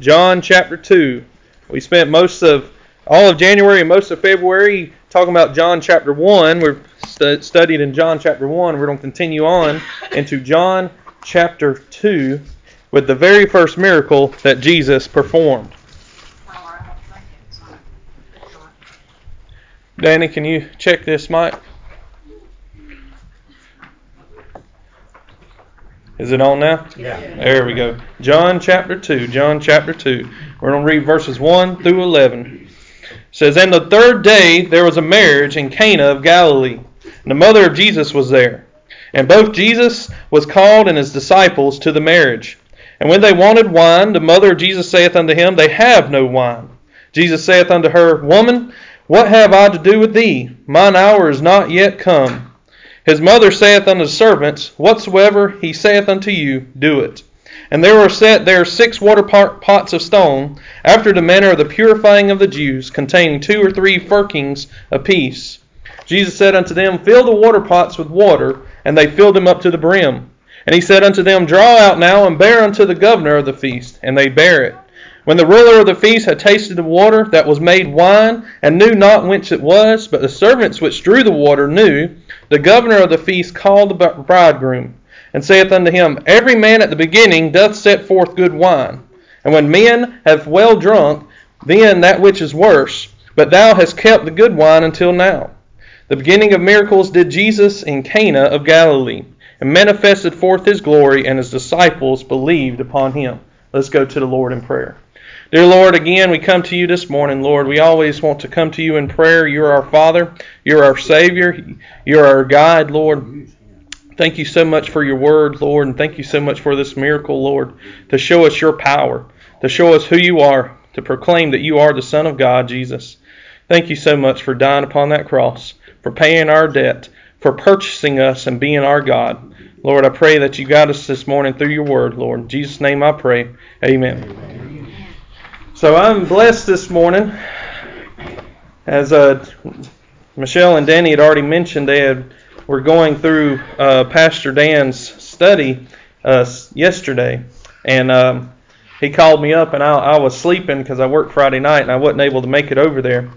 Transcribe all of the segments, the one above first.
John chapter 2. We spent most of all of January and most of February talking about John chapter 1. We've stu- studied in John chapter 1. We're going to continue on into John chapter 2 with the very first miracle that Jesus performed. Danny, can you check this mic? Is it on now? Yeah. There we go. John chapter 2. John chapter 2. We're going to read verses 1 through 11. It says, And the third day there was a marriage in Cana of Galilee, and the mother of Jesus was there. And both Jesus was called and his disciples to the marriage. And when they wanted wine, the mother of Jesus saith unto him, They have no wine. Jesus saith unto her, Woman, what have I to do with thee? Mine hour is not yet come. His mother saith unto the servants, Whatsoever he saith unto you, do it. And there were set there six water pots of stone, after the manner of the purifying of the Jews, containing two or three firkins apiece. Jesus said unto them, Fill the water pots with water, and they filled them up to the brim. And he said unto them, Draw out now and bear unto the governor of the feast. And they bare it. When the ruler of the feast had tasted the water that was made wine, and knew not whence it was, but the servants which drew the water knew, the governor of the feast called the bridegroom, and saith unto him, Every man at the beginning doth set forth good wine, and when men have well drunk, then that which is worse. But thou hast kept the good wine until now. The beginning of miracles did Jesus in Cana of Galilee, and manifested forth his glory, and his disciples believed upon him. Let's go to the Lord in prayer. Dear Lord, again, we come to you this morning, Lord. We always want to come to you in prayer. You're our Father. You're our Savior. You're our guide, Lord. Thank you so much for your word, Lord, and thank you so much for this miracle, Lord, to show us your power, to show us who you are, to proclaim that you are the Son of God, Jesus. Thank you so much for dying upon that cross, for paying our debt, for purchasing us and being our God. Lord, I pray that you guide us this morning through your word, Lord. In Jesus' name I pray. Amen. Amen. So I'm blessed this morning. As uh, Michelle and Danny had already mentioned, they had, were going through uh, Pastor Dan's study uh, yesterday, and um, he called me up, and I, I was sleeping because I worked Friday night, and I wasn't able to make it over there.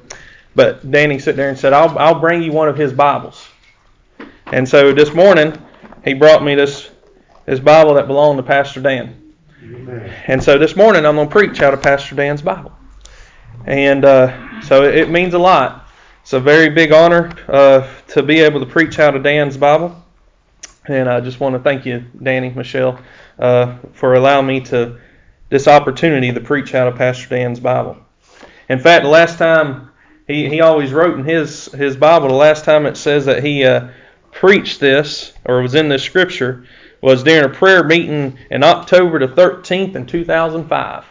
But Danny sat there and said, "I'll I'll bring you one of his Bibles." And so this morning, he brought me this this Bible that belonged to Pastor Dan. And so this morning I'm going to preach out of Pastor Dan's Bible. And uh, so it means a lot. It's a very big honor uh, to be able to preach out of Dan's Bible. And I just want to thank you, Danny, Michelle, uh, for allowing me to this opportunity to preach out of Pastor Dan's Bible. In fact, the last time he, he always wrote in his his Bible, the last time it says that he uh, preached this or was in this scripture was during a prayer meeting in October the 13th in 2005.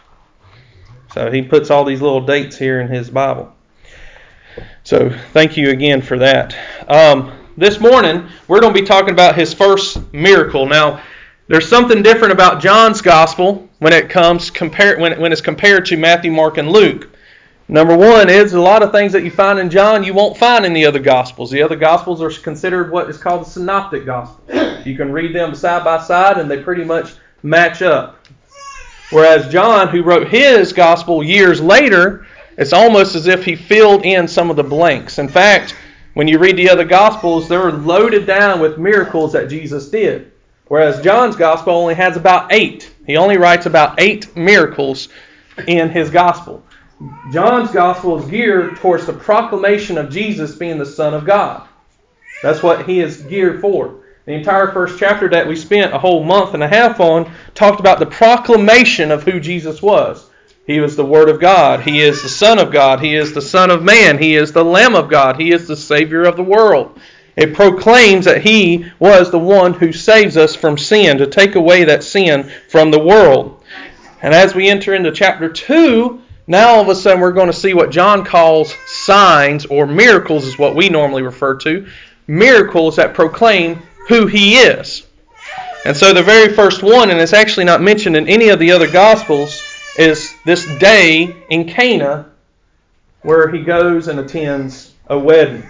So he puts all these little dates here in his Bible. So thank you again for that. Um, this morning we're going to be talking about his first miracle. Now there's something different about John's gospel when it comes compare when, when it's compared to Matthew, Mark, and Luke. Number one is a lot of things that you find in John you won't find in the other Gospels. The other Gospels are considered what is called the Synoptic Gospels. You can read them side by side and they pretty much match up. Whereas John, who wrote his Gospel years later, it's almost as if he filled in some of the blanks. In fact, when you read the other Gospels, they're loaded down with miracles that Jesus did. Whereas John's Gospel only has about eight. He only writes about eight miracles in his Gospel. John's gospel is geared towards the proclamation of Jesus being the Son of God. That's what he is geared for. The entire first chapter that we spent a whole month and a half on talked about the proclamation of who Jesus was. He was the Word of God. He is the Son of God. He is the Son of Man. He is the Lamb of God. He is the Savior of the world. It proclaims that He was the one who saves us from sin, to take away that sin from the world. And as we enter into chapter 2, now all of a sudden we're going to see what John calls signs or miracles is what we normally refer to. Miracles that proclaim who he is. And so the very first one, and it's actually not mentioned in any of the other gospels, is this day in Cana where he goes and attends a wedding.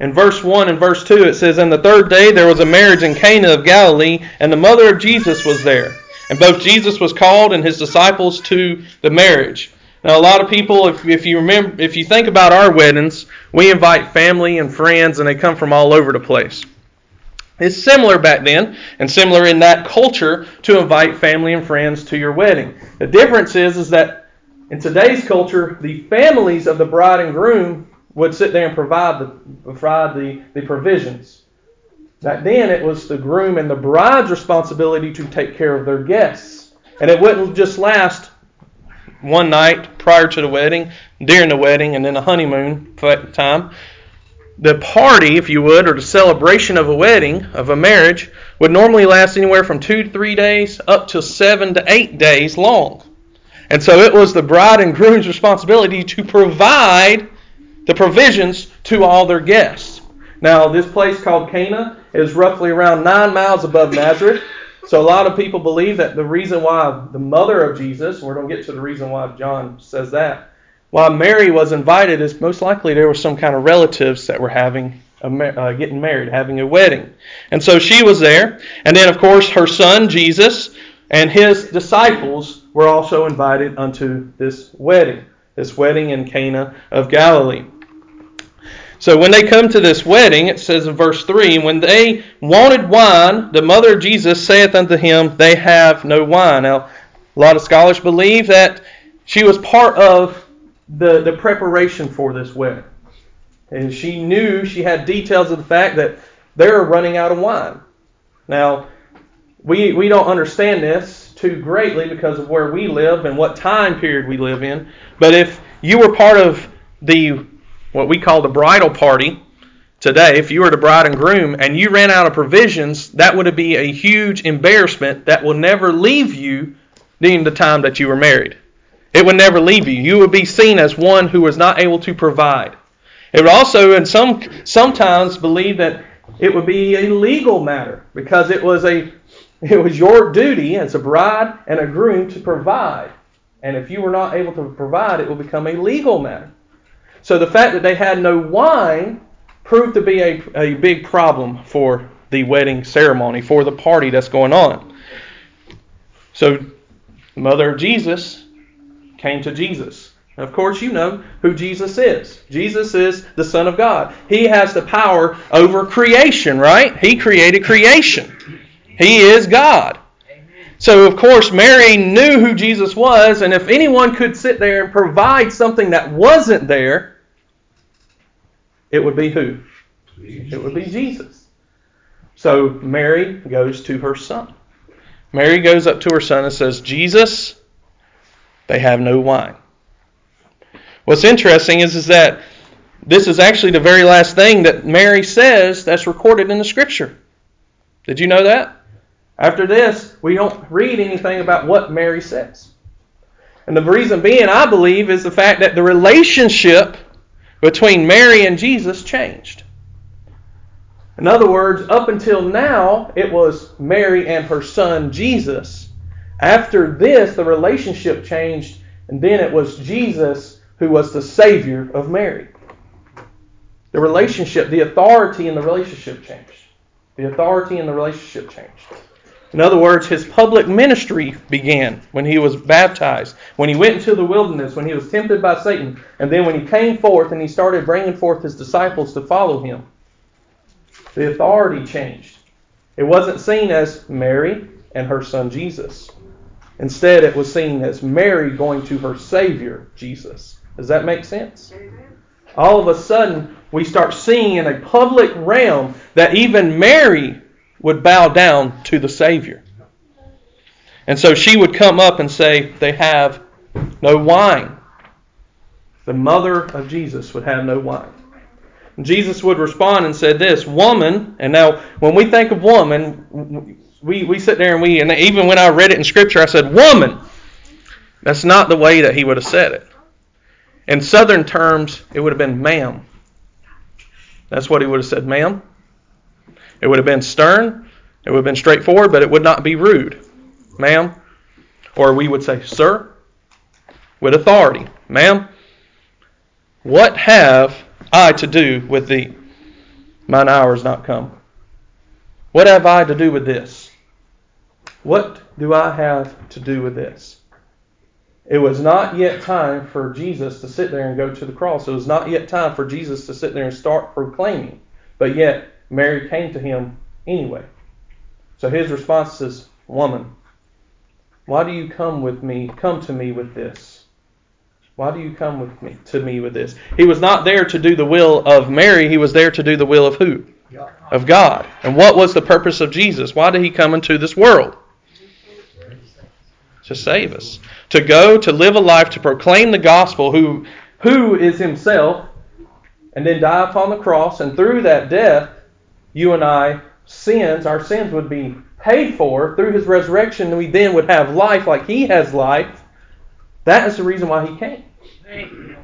In verse 1 and verse 2 it says, And the third day there was a marriage in Cana of Galilee, and the mother of Jesus was there. And both Jesus was called and his disciples to the marriage. Now, a lot of people, if, if you remember, if you think about our weddings, we invite family and friends, and they come from all over the place. It's similar back then, and similar in that culture to invite family and friends to your wedding. The difference is, is that in today's culture, the families of the bride and groom would sit there and provide the provide the, the provisions. Back then, it was the groom and the bride's responsibility to take care of their guests, and it wouldn't just last one night prior to the wedding, during the wedding, and then the honeymoon time the party, if you would, or the celebration of a wedding, of a marriage, would normally last anywhere from two to three days up to seven to eight days long. And so it was the bride and groom's responsibility to provide the provisions to all their guests. Now, this place called Cana is roughly around nine miles above Nazareth. So a lot of people believe that the reason why the mother of Jesus, we're going to get to the reason why John says that, why Mary was invited, is most likely there were some kind of relatives that were having uh, getting married, having a wedding, and so she was there. And then, of course, her son Jesus and his disciples were also invited unto this wedding, this wedding in Cana of Galilee. So when they come to this wedding, it says in verse 3 When they wanted wine, the mother of Jesus saith unto him, They have no wine. Now, a lot of scholars believe that she was part of the, the preparation for this wedding. And she knew, she had details of the fact that they're running out of wine. Now, we, we don't understand this too greatly because of where we live and what time period we live in. But if you were part of the what we call the bridal party today, if you were the bride and groom and you ran out of provisions, that would be a huge embarrassment that will never leave you during the time that you were married. It would never leave you. You would be seen as one who was not able to provide. It would also, and some sometimes believe that it would be a legal matter because it was a it was your duty as a bride and a groom to provide. And if you were not able to provide, it will become a legal matter. So the fact that they had no wine proved to be a, a big problem for the wedding ceremony, for the party that's going on. So, mother of Jesus came to Jesus. Of course, you know who Jesus is. Jesus is the Son of God. He has the power over creation, right? He created creation. He is God. So, of course, Mary knew who Jesus was, and if anyone could sit there and provide something that wasn't there, it would be who? It would be Jesus. So, Mary goes to her son. Mary goes up to her son and says, Jesus, they have no wine. What's interesting is, is that this is actually the very last thing that Mary says that's recorded in the scripture. Did you know that? After this, we don't read anything about what Mary says. And the reason being, I believe, is the fact that the relationship between Mary and Jesus changed. In other words, up until now, it was Mary and her son Jesus after this, the relationship changed, and then it was Jesus who was the Savior of Mary. The relationship, the authority in the relationship changed. The authority in the relationship changed. In other words, his public ministry began when he was baptized, when he went into the wilderness, when he was tempted by Satan, and then when he came forth and he started bringing forth his disciples to follow him. The authority changed. It wasn't seen as Mary and her son Jesus. Instead, it was seen as Mary going to her Savior, Jesus. Does that make sense? All of a sudden, we start seeing in a public realm that even Mary would bow down to the Savior. And so she would come up and say, They have no wine. The mother of Jesus would have no wine. And Jesus would respond and said this, Woman, and now when we think of woman, we, we sit there and we, and even when I read it in Scripture, I said, woman. That's not the way that he would have said it. In Southern terms, it would have been ma'am. That's what he would have said, ma'am. It would have been stern. It would have been straightforward, but it would not be rude. Ma'am. Or we would say, sir, with authority. Ma'am, what have I to do with thee? Mine hour is not come. What have I to do with this? What do I have to do with this? It was not yet time for Jesus to sit there and go to the cross. It was not yet time for Jesus to sit there and start proclaiming. But yet, Mary came to him anyway. So his response is, Woman, why do you come with me, come to me with this? Why do you come with me to me with this? He was not there to do the will of Mary, he was there to do the will of who? God. Of God. And what was the purpose of Jesus? Why did he come into this world? To save us. To go, to live a life, to proclaim the gospel, who who is himself, and then die upon the cross, and through that death, you and I, sins, our sins would be paid for through his resurrection, and we then would have life like he has life. That is the reason why he came.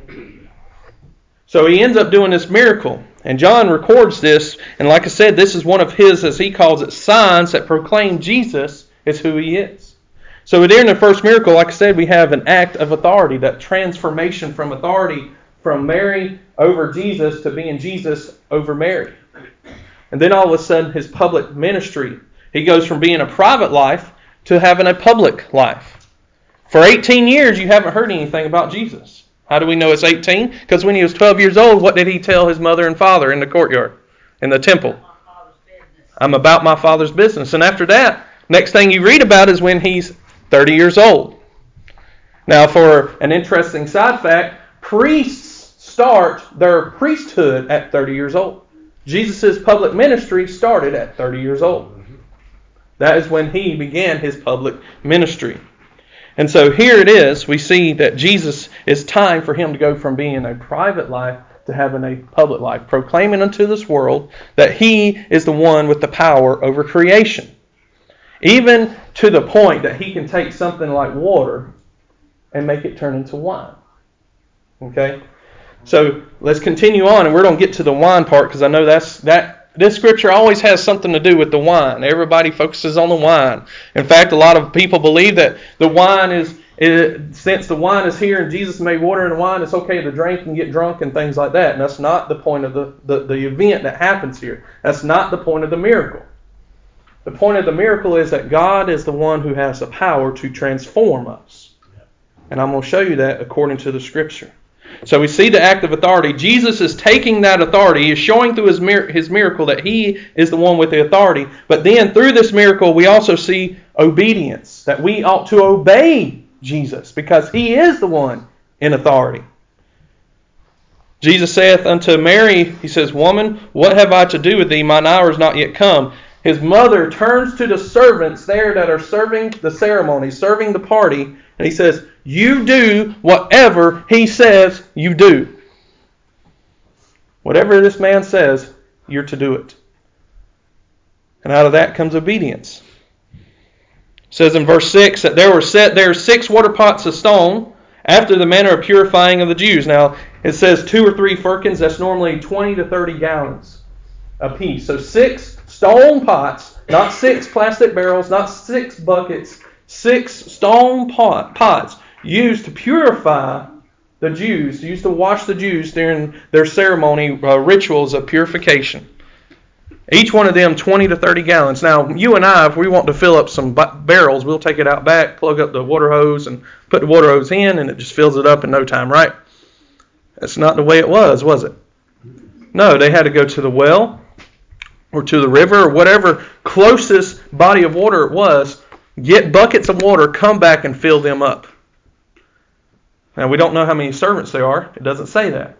So he ends up doing this miracle. And John records this, and like I said, this is one of his, as he calls it, signs that proclaim Jesus is who he is. So during the first miracle, like I said, we have an act of authority, that transformation from authority from Mary over Jesus to being Jesus over Mary. And then all of a sudden, his public ministry, he goes from being a private life to having a public life. For 18 years, you haven't heard anything about Jesus. How do we know it's 18? Because when he was 12 years old, what did he tell his mother and father in the courtyard, in the temple? I'm about my father's business. And after that, next thing you read about is when he's 30 years old. Now, for an interesting side fact, priests start their priesthood at 30 years old. Jesus' public ministry started at 30 years old. Mm-hmm. That is when he began his public ministry. And so here it is. We see that Jesus is time for him to go from being a private life to having a public life, proclaiming unto this world that he is the one with the power over creation. Even to the point that he can take something like water and make it turn into wine. Okay? So let's continue on, and we're going to get to the wine part because I know that's that this scripture always has something to do with the wine. Everybody focuses on the wine. In fact, a lot of people believe that the wine is, since the wine is here and Jesus made water into wine, it's okay to drink and get drunk and things like that. And that's not the point of the, the, the event that happens here. That's not the point of the miracle. The point of the miracle is that God is the one who has the power to transform us. And I'm going to show you that according to the scripture. So we see the act of authority. Jesus is taking that authority. He is showing through his, his miracle that he is the one with the authority. But then through this miracle, we also see obedience, that we ought to obey Jesus because he is the one in authority. Jesus saith unto Mary, He says, Woman, what have I to do with thee? Mine hour is not yet come. His mother turns to the servants there that are serving the ceremony, serving the party, and he says, you do whatever he says you do. Whatever this man says, you're to do it. And out of that comes obedience. It says in verse 6 that there were set there six water pots of stone after the manner of purifying of the Jews. Now, it says two or three firkins, that's normally 20 to 30 gallons a piece. So six stone pots, not six plastic barrels, not six buckets, six stone pot, pots used to purify the Jews, used to wash the Jews during their ceremony uh, rituals of purification. Each one of them 20 to 30 gallons. Now, you and I, if we want to fill up some barrels, we'll take it out back, plug up the water hose, and put the water hose in, and it just fills it up in no time, right? That's not the way it was, was it? No, they had to go to the well or to the river or whatever closest body of water it was, get buckets of water, come back and fill them up. Now, we don't know how many servants there are. It doesn't say that.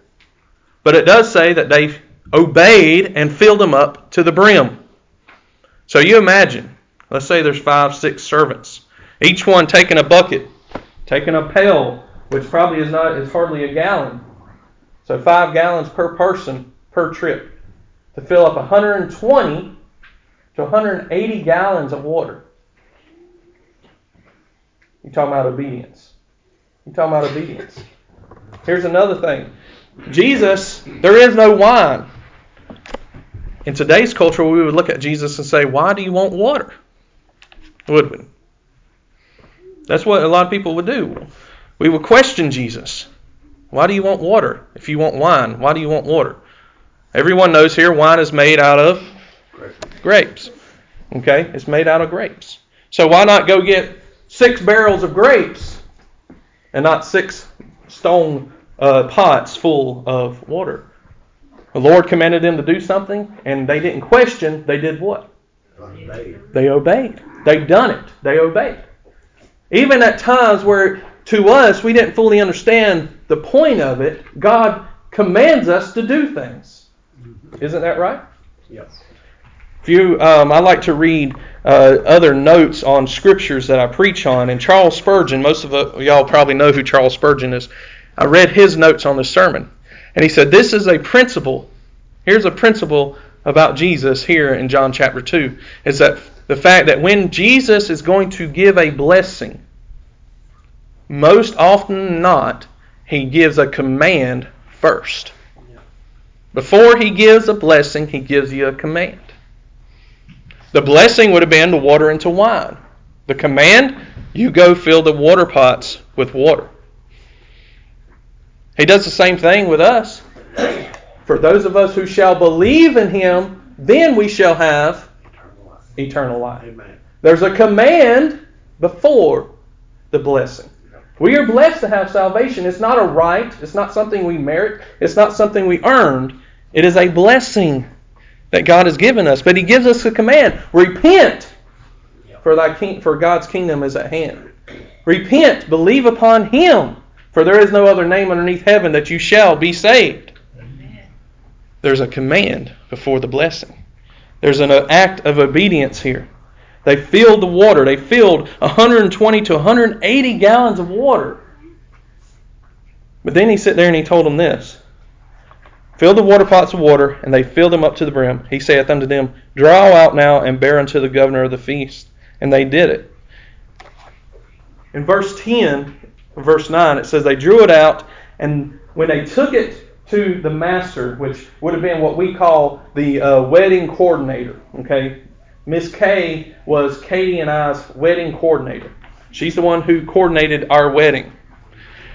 But it does say that they obeyed and filled them up to the brim. So you imagine, let's say there's five, six servants, each one taking a bucket, taking a pail, which probably is not is hardly a gallon. So five gallons per person per trip to fill up 120 to 180 gallons of water. You're talking about obedience. You're talking about obedience. Here's another thing Jesus, there is no wine. In today's culture, we would look at Jesus and say, Why do you want water? Would we? That's what a lot of people would do. We would question Jesus. Why do you want water? If you want wine, why do you want water? Everyone knows here wine is made out of grapes. Okay? It's made out of grapes. So why not go get six barrels of grapes and not six stone uh, pots full of water? The Lord commanded them to do something, and they didn't question. They did what? Obeyed. They obeyed. They've done it. They obeyed. Even at times where to us we didn't fully understand the point of it, God commands us to do things. Isn't that right? Yes. If you, um, I like to read uh, other notes on scriptures that I preach on, and Charles Spurgeon. Most of y'all probably know who Charles Spurgeon is. I read his notes on this sermon, and he said this is a principle. Here's a principle about Jesus here in John chapter two: is that the fact that when Jesus is going to give a blessing, most often not, he gives a command first. Before he gives a blessing, he gives you a command. The blessing would have been to water into wine. The command, you go fill the water pots with water. He does the same thing with us. For those of us who shall believe in him, then we shall have eternal life. Amen. There's a command before the blessing. We are blessed to have salvation. It's not a right, it's not something we merit, it's not something we earned. It is a blessing that God has given us. But He gives us a command repent, for, thy king, for God's kingdom is at hand. Repent, believe upon Him, for there is no other name underneath heaven that you shall be saved. Amen. There's a command before the blessing. There's an act of obedience here. They filled the water. They filled 120 to 180 gallons of water. But then he sat there and he told them this Fill the water pots of water, and they filled them up to the brim. He saith unto them, Draw out now and bear unto the governor of the feast. And they did it. In verse 10, verse 9, it says, They drew it out, and when they took it to the master, which would have been what we call the uh, wedding coordinator, okay? Miss Kay was Katie and I's wedding coordinator. She's the one who coordinated our wedding.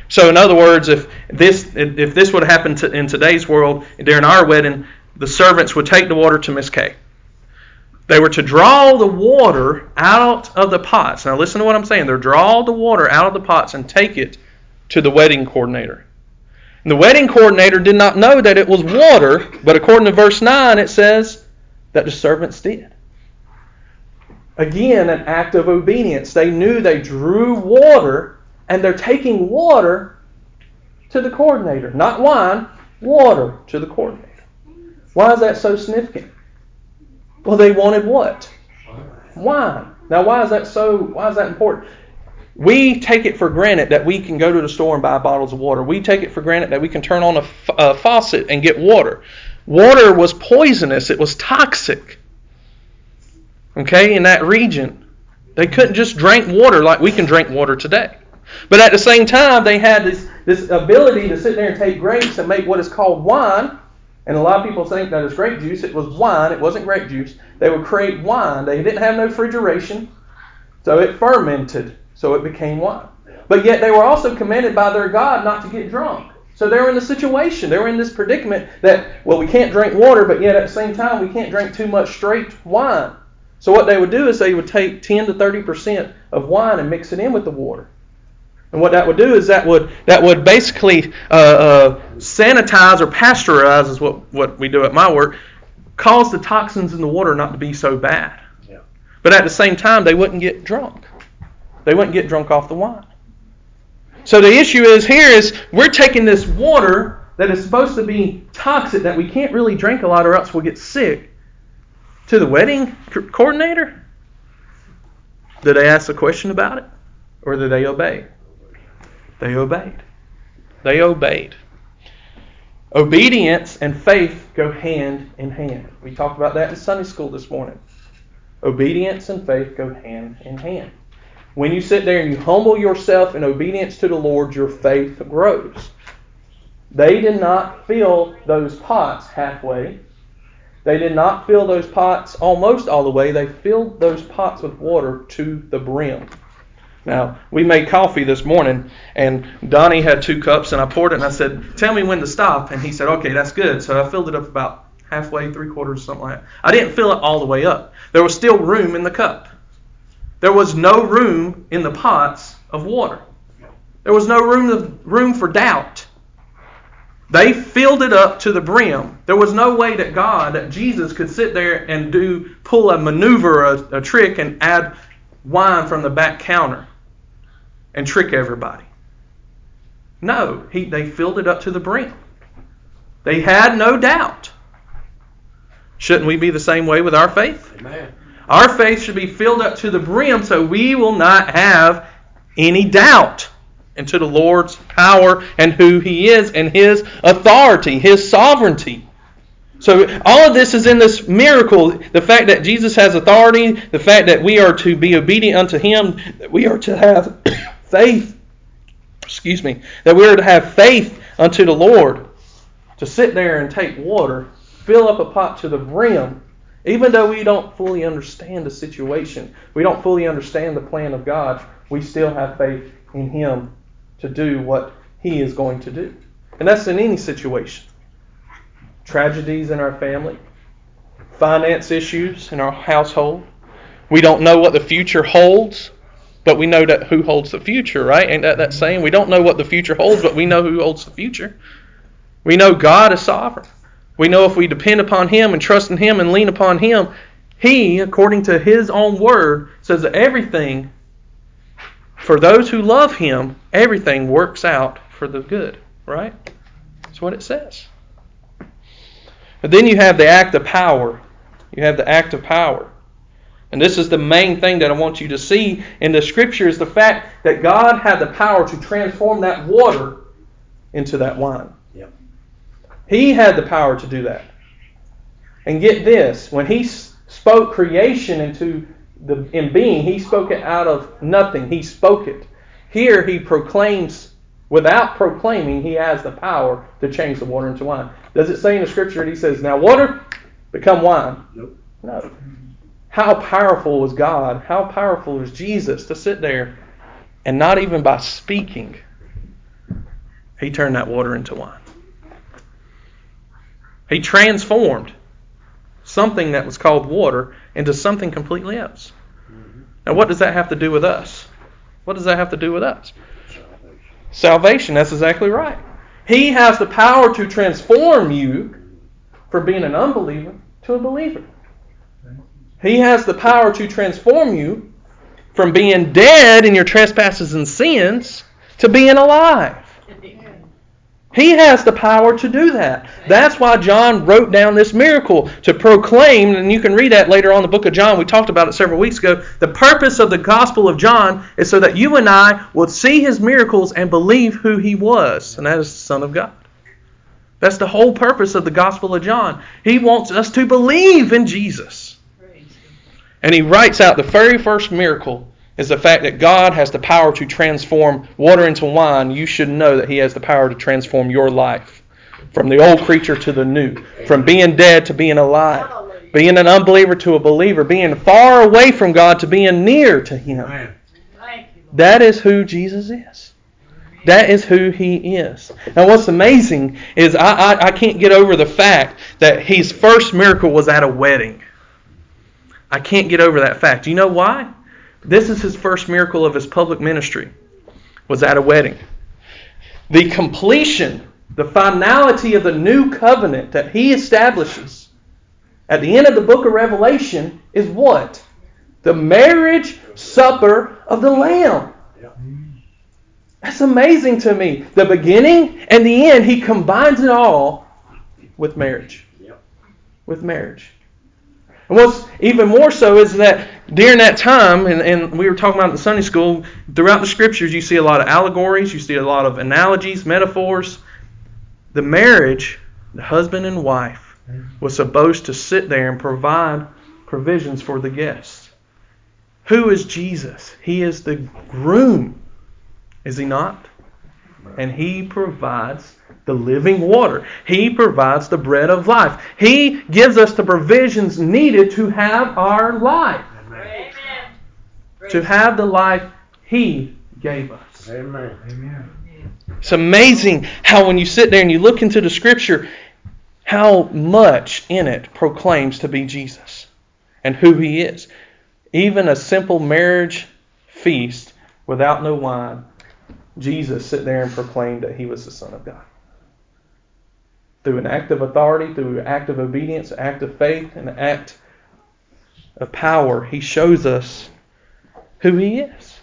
So, in other words, if this if this would happen to, in today's world during our wedding, the servants would take the water to Miss Kay. They were to draw the water out of the pots. Now, listen to what I'm saying. They're draw the water out of the pots and take it to the wedding coordinator. And the wedding coordinator did not know that it was water, but according to verse 9, it says that the servants did. Again, an act of obedience. They knew they drew water, and they're taking water to the coordinator. Not wine, water to the coordinator. Why is that so significant? Well, they wanted what? Wine. Now, why is that so? Why is that important? We take it for granted that we can go to the store and buy bottles of water. We take it for granted that we can turn on a, f- a faucet and get water. Water was poisonous. It was toxic okay, in that region. They couldn't just drink water like we can drink water today. But at the same time, they had this, this ability to sit there and take grapes and make what is called wine. And a lot of people think that it's grape juice. It was wine. It wasn't grape juice. They would create wine. They didn't have no refrigeration, so it fermented, so it became wine. But yet they were also commanded by their God not to get drunk. So they were in a situation. They were in this predicament that, well, we can't drink water, but yet at the same time, we can't drink too much straight wine. So what they would do is they would take 10 to 30 percent of wine and mix it in with the water. And what that would do is that would that would basically uh, uh, sanitize or pasteurize is what, what we do at my work, cause the toxins in the water not to be so bad. Yeah. But at the same time, they wouldn't get drunk. They wouldn't get drunk off the wine. So the issue is here is we're taking this water that is supposed to be toxic that we can't really drink a lot or else we'll get sick to the wedding coordinator? Did they ask a question about it? Or did they obey? They obeyed. They obeyed. Obedience and faith go hand in hand. We talked about that in Sunday school this morning. Obedience and faith go hand in hand. When you sit there and you humble yourself in obedience to the Lord, your faith grows. They did not fill those pots halfway. They did not fill those pots almost all the way. They filled those pots with water to the brim. Now, we made coffee this morning, and Donnie had two cups, and I poured it, and I said, Tell me when to stop. And he said, Okay, that's good. So I filled it up about halfway, three quarters, something like that. I didn't fill it all the way up. There was still room in the cup. there was no room in the pots of water. There was no room, room for doubt. They filled it up to the brim. There was no way that God, that Jesus, could sit there and do pull a maneuver, a, a trick, and add wine from the back counter and trick everybody. No, he, they filled it up to the brim. They had no doubt. Shouldn't we be the same way with our faith? Amen. Our faith should be filled up to the brim so we will not have any doubt into the Lord's power and who He is and His authority, His sovereignty. So all of this is in this miracle. The fact that Jesus has authority, the fact that we are to be obedient unto Him, that we are to have faith. Excuse me. That we are to have faith unto the Lord. To sit there and take water, fill up a pot to the brim, even though we don't fully understand the situation, we don't fully understand the plan of God, we still have faith in Him to do what He is going to do. And that's in any situation. Tragedies in our family, finance issues in our household. We don't know what the future holds, but we know that who holds the future, right? Ain't that that saying? We don't know what the future holds, but we know who holds the future. We know God is sovereign. We know if we depend upon Him and trust in Him and lean upon Him, He, according to His own word, says that everything for those who love him, everything works out for the good, right? That's what it says. But then you have the act of power. You have the act of power. And this is the main thing that I want you to see in the scripture is the fact that God had the power to transform that water into that wine. Yep. He had the power to do that. And get this, when he spoke creation into the, in being, he spoke it out of nothing. He spoke it. Here he proclaims, without proclaiming, he has the power to change the water into wine. Does it say in the scripture that he says, now water, become wine? Nope. No. How powerful was God? How powerful was Jesus to sit there and not even by speaking, he turned that water into wine. He transformed something that was called water into something completely else. Now, what does that have to do with us? What does that have to do with us? Salvation. Salvation, that's exactly right. He has the power to transform you from being an unbeliever to a believer. He has the power to transform you from being dead in your trespasses and sins to being alive. He has the power to do that. That's why John wrote down this miracle to proclaim, and you can read that later on the book of John. We talked about it several weeks ago. The purpose of the Gospel of John is so that you and I will see his miracles and believe who he was, and that is the Son of God. That's the whole purpose of the Gospel of John. He wants us to believe in Jesus. And he writes out the very first miracle is the fact that God has the power to transform water into wine, you should know that He has the power to transform your life from the old creature to the new, from being dead to being alive, being an unbeliever to a believer, being far away from God to being near to Him. That is who Jesus is. That is who He is. Now, what's amazing is I, I, I can't get over the fact that His first miracle was at a wedding. I can't get over that fact. Do you know why? This is his first miracle of his public ministry. Was at a wedding. The completion, the finality of the new covenant that he establishes at the end of the book of Revelation is what? The marriage supper of the Lamb. That's amazing to me. The beginning and the end, he combines it all with marriage. With marriage. And what's even more so is that during that time, and, and we were talking about in the Sunday school, throughout the scriptures, you see a lot of allegories, you see a lot of analogies, metaphors. The marriage, the husband and wife, was supposed to sit there and provide provisions for the guests. Who is Jesus? He is the groom, is he not? And he provides the living water. He provides the bread of life. He gives us the provisions needed to have our life, Amen. to have the life He gave us. Amen. Amen. It's amazing how, when you sit there and you look into the Scripture, how much in it proclaims to be Jesus and who He is. even a simple marriage feast without no wine, Jesus sit there and proclaimed that he was the Son of God. Through an act of authority, through an act of obedience, an act of faith, an act of power, he shows us who he is.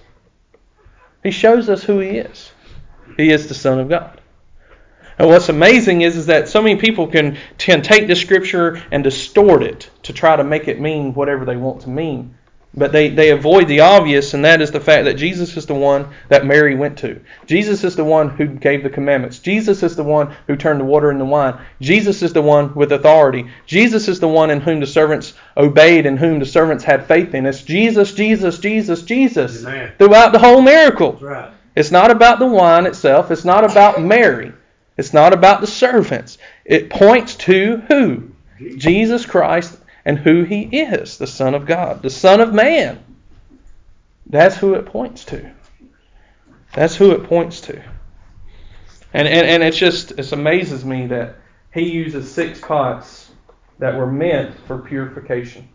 He shows us who he is. He is the Son of God. And what's amazing is, is that so many people can, can take the scripture and distort it to try to make it mean whatever they want to mean. But they, they avoid the obvious, and that is the fact that Jesus is the one that Mary went to. Jesus is the one who gave the commandments. Jesus is the one who turned the water into wine. Jesus is the one with authority. Jesus is the one in whom the servants obeyed and whom the servants had faith in. It's Jesus, Jesus, Jesus, Jesus Amen. throughout the whole miracle. Right. It's not about the wine itself. It's not about Mary. It's not about the servants. It points to who? Jesus Christ and who he is, the Son of God, the Son of Man. That's who it points to. That's who it points to. And, and, and it's just, it amazes me that he uses six pots that were meant for purification.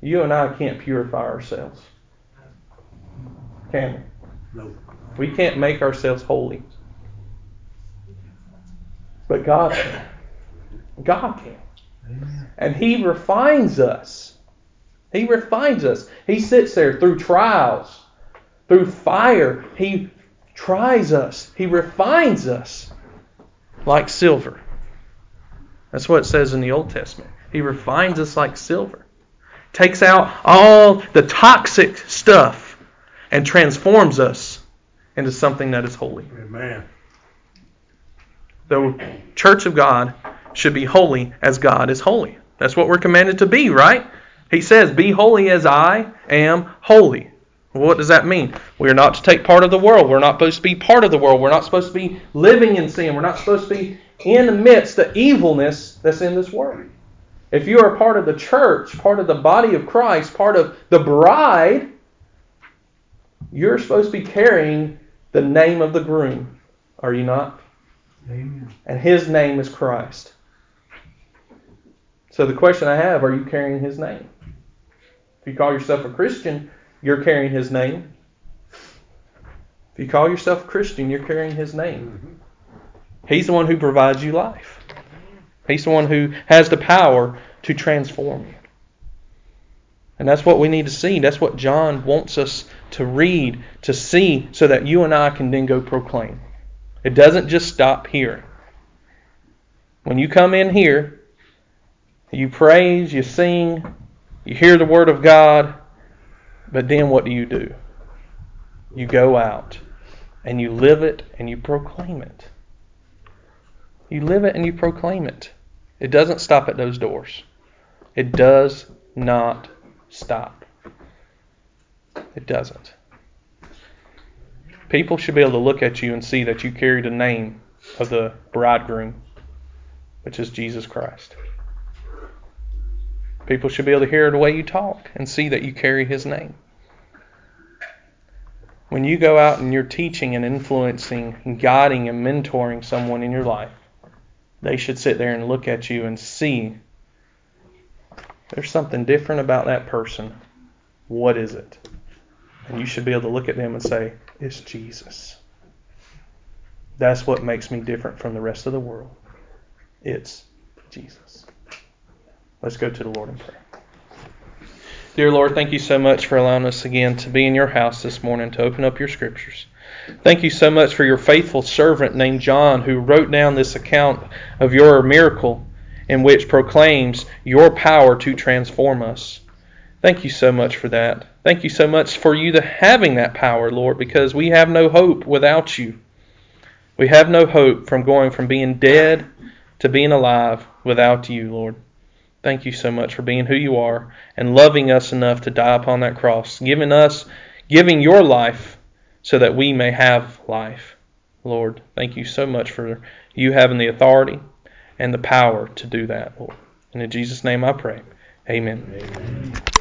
You and I can't purify ourselves. Can we? No. We can't make ourselves holy. But God can. God can. And He refines us. He refines us. He sits there through trials, through fire. He tries us. He refines us like silver. That's what it says in the Old Testament. He refines us like silver. Takes out all the toxic stuff and transforms us into something that is holy. Amen. The church of God should be holy as God is holy. That's what we're commanded to be, right? He says, Be holy as I am holy. Well, what does that mean? We are not to take part of the world. We're not supposed to be part of the world. We're not supposed to be living in sin. We're not supposed to be in the midst the evilness that's in this world. If you are part of the church, part of the body of Christ, part of the bride, you're supposed to be carrying the name of the groom. Are you not? Amen. And his name is Christ. So the question I have, are you carrying his name? If you call yourself a Christian, you're carrying his name. If you call yourself a Christian, you're carrying his name. Mm-hmm. He's the one who provides you life. He's the one who has the power to transform you. And that's what we need to see. That's what John wants us to read, to see, so that you and I can then go proclaim. It doesn't just stop here. When you come in here, you praise, you sing, you hear the Word of God, but then what do you do? You go out and you live it and you proclaim it. You live it and you proclaim it. It doesn't stop at those doors. It does not stop. It doesn't. People should be able to look at you and see that you carry the name of the bridegroom, which is Jesus Christ. People should be able to hear the way you talk and see that you carry his name. When you go out and you're teaching and influencing and guiding and mentoring someone in your life, they should sit there and look at you and see there's something different about that person. What is it? And you should be able to look at them and say, It's Jesus. That's what makes me different from the rest of the world. It's Jesus. Let's go to the Lord in prayer. Dear Lord, thank you so much for allowing us again to be in your house this morning to open up your scriptures. Thank you so much for your faithful servant named John who wrote down this account of your miracle in which proclaims your power to transform us. Thank you so much for that. Thank you so much for you to having that power, Lord, because we have no hope without you. We have no hope from going from being dead to being alive without you, Lord. Thank you so much for being who you are and loving us enough to die upon that cross, giving us giving your life so that we may have life. Lord, thank you so much for you having the authority and the power to do that, Lord. And in Jesus' name I pray. Amen. Amen.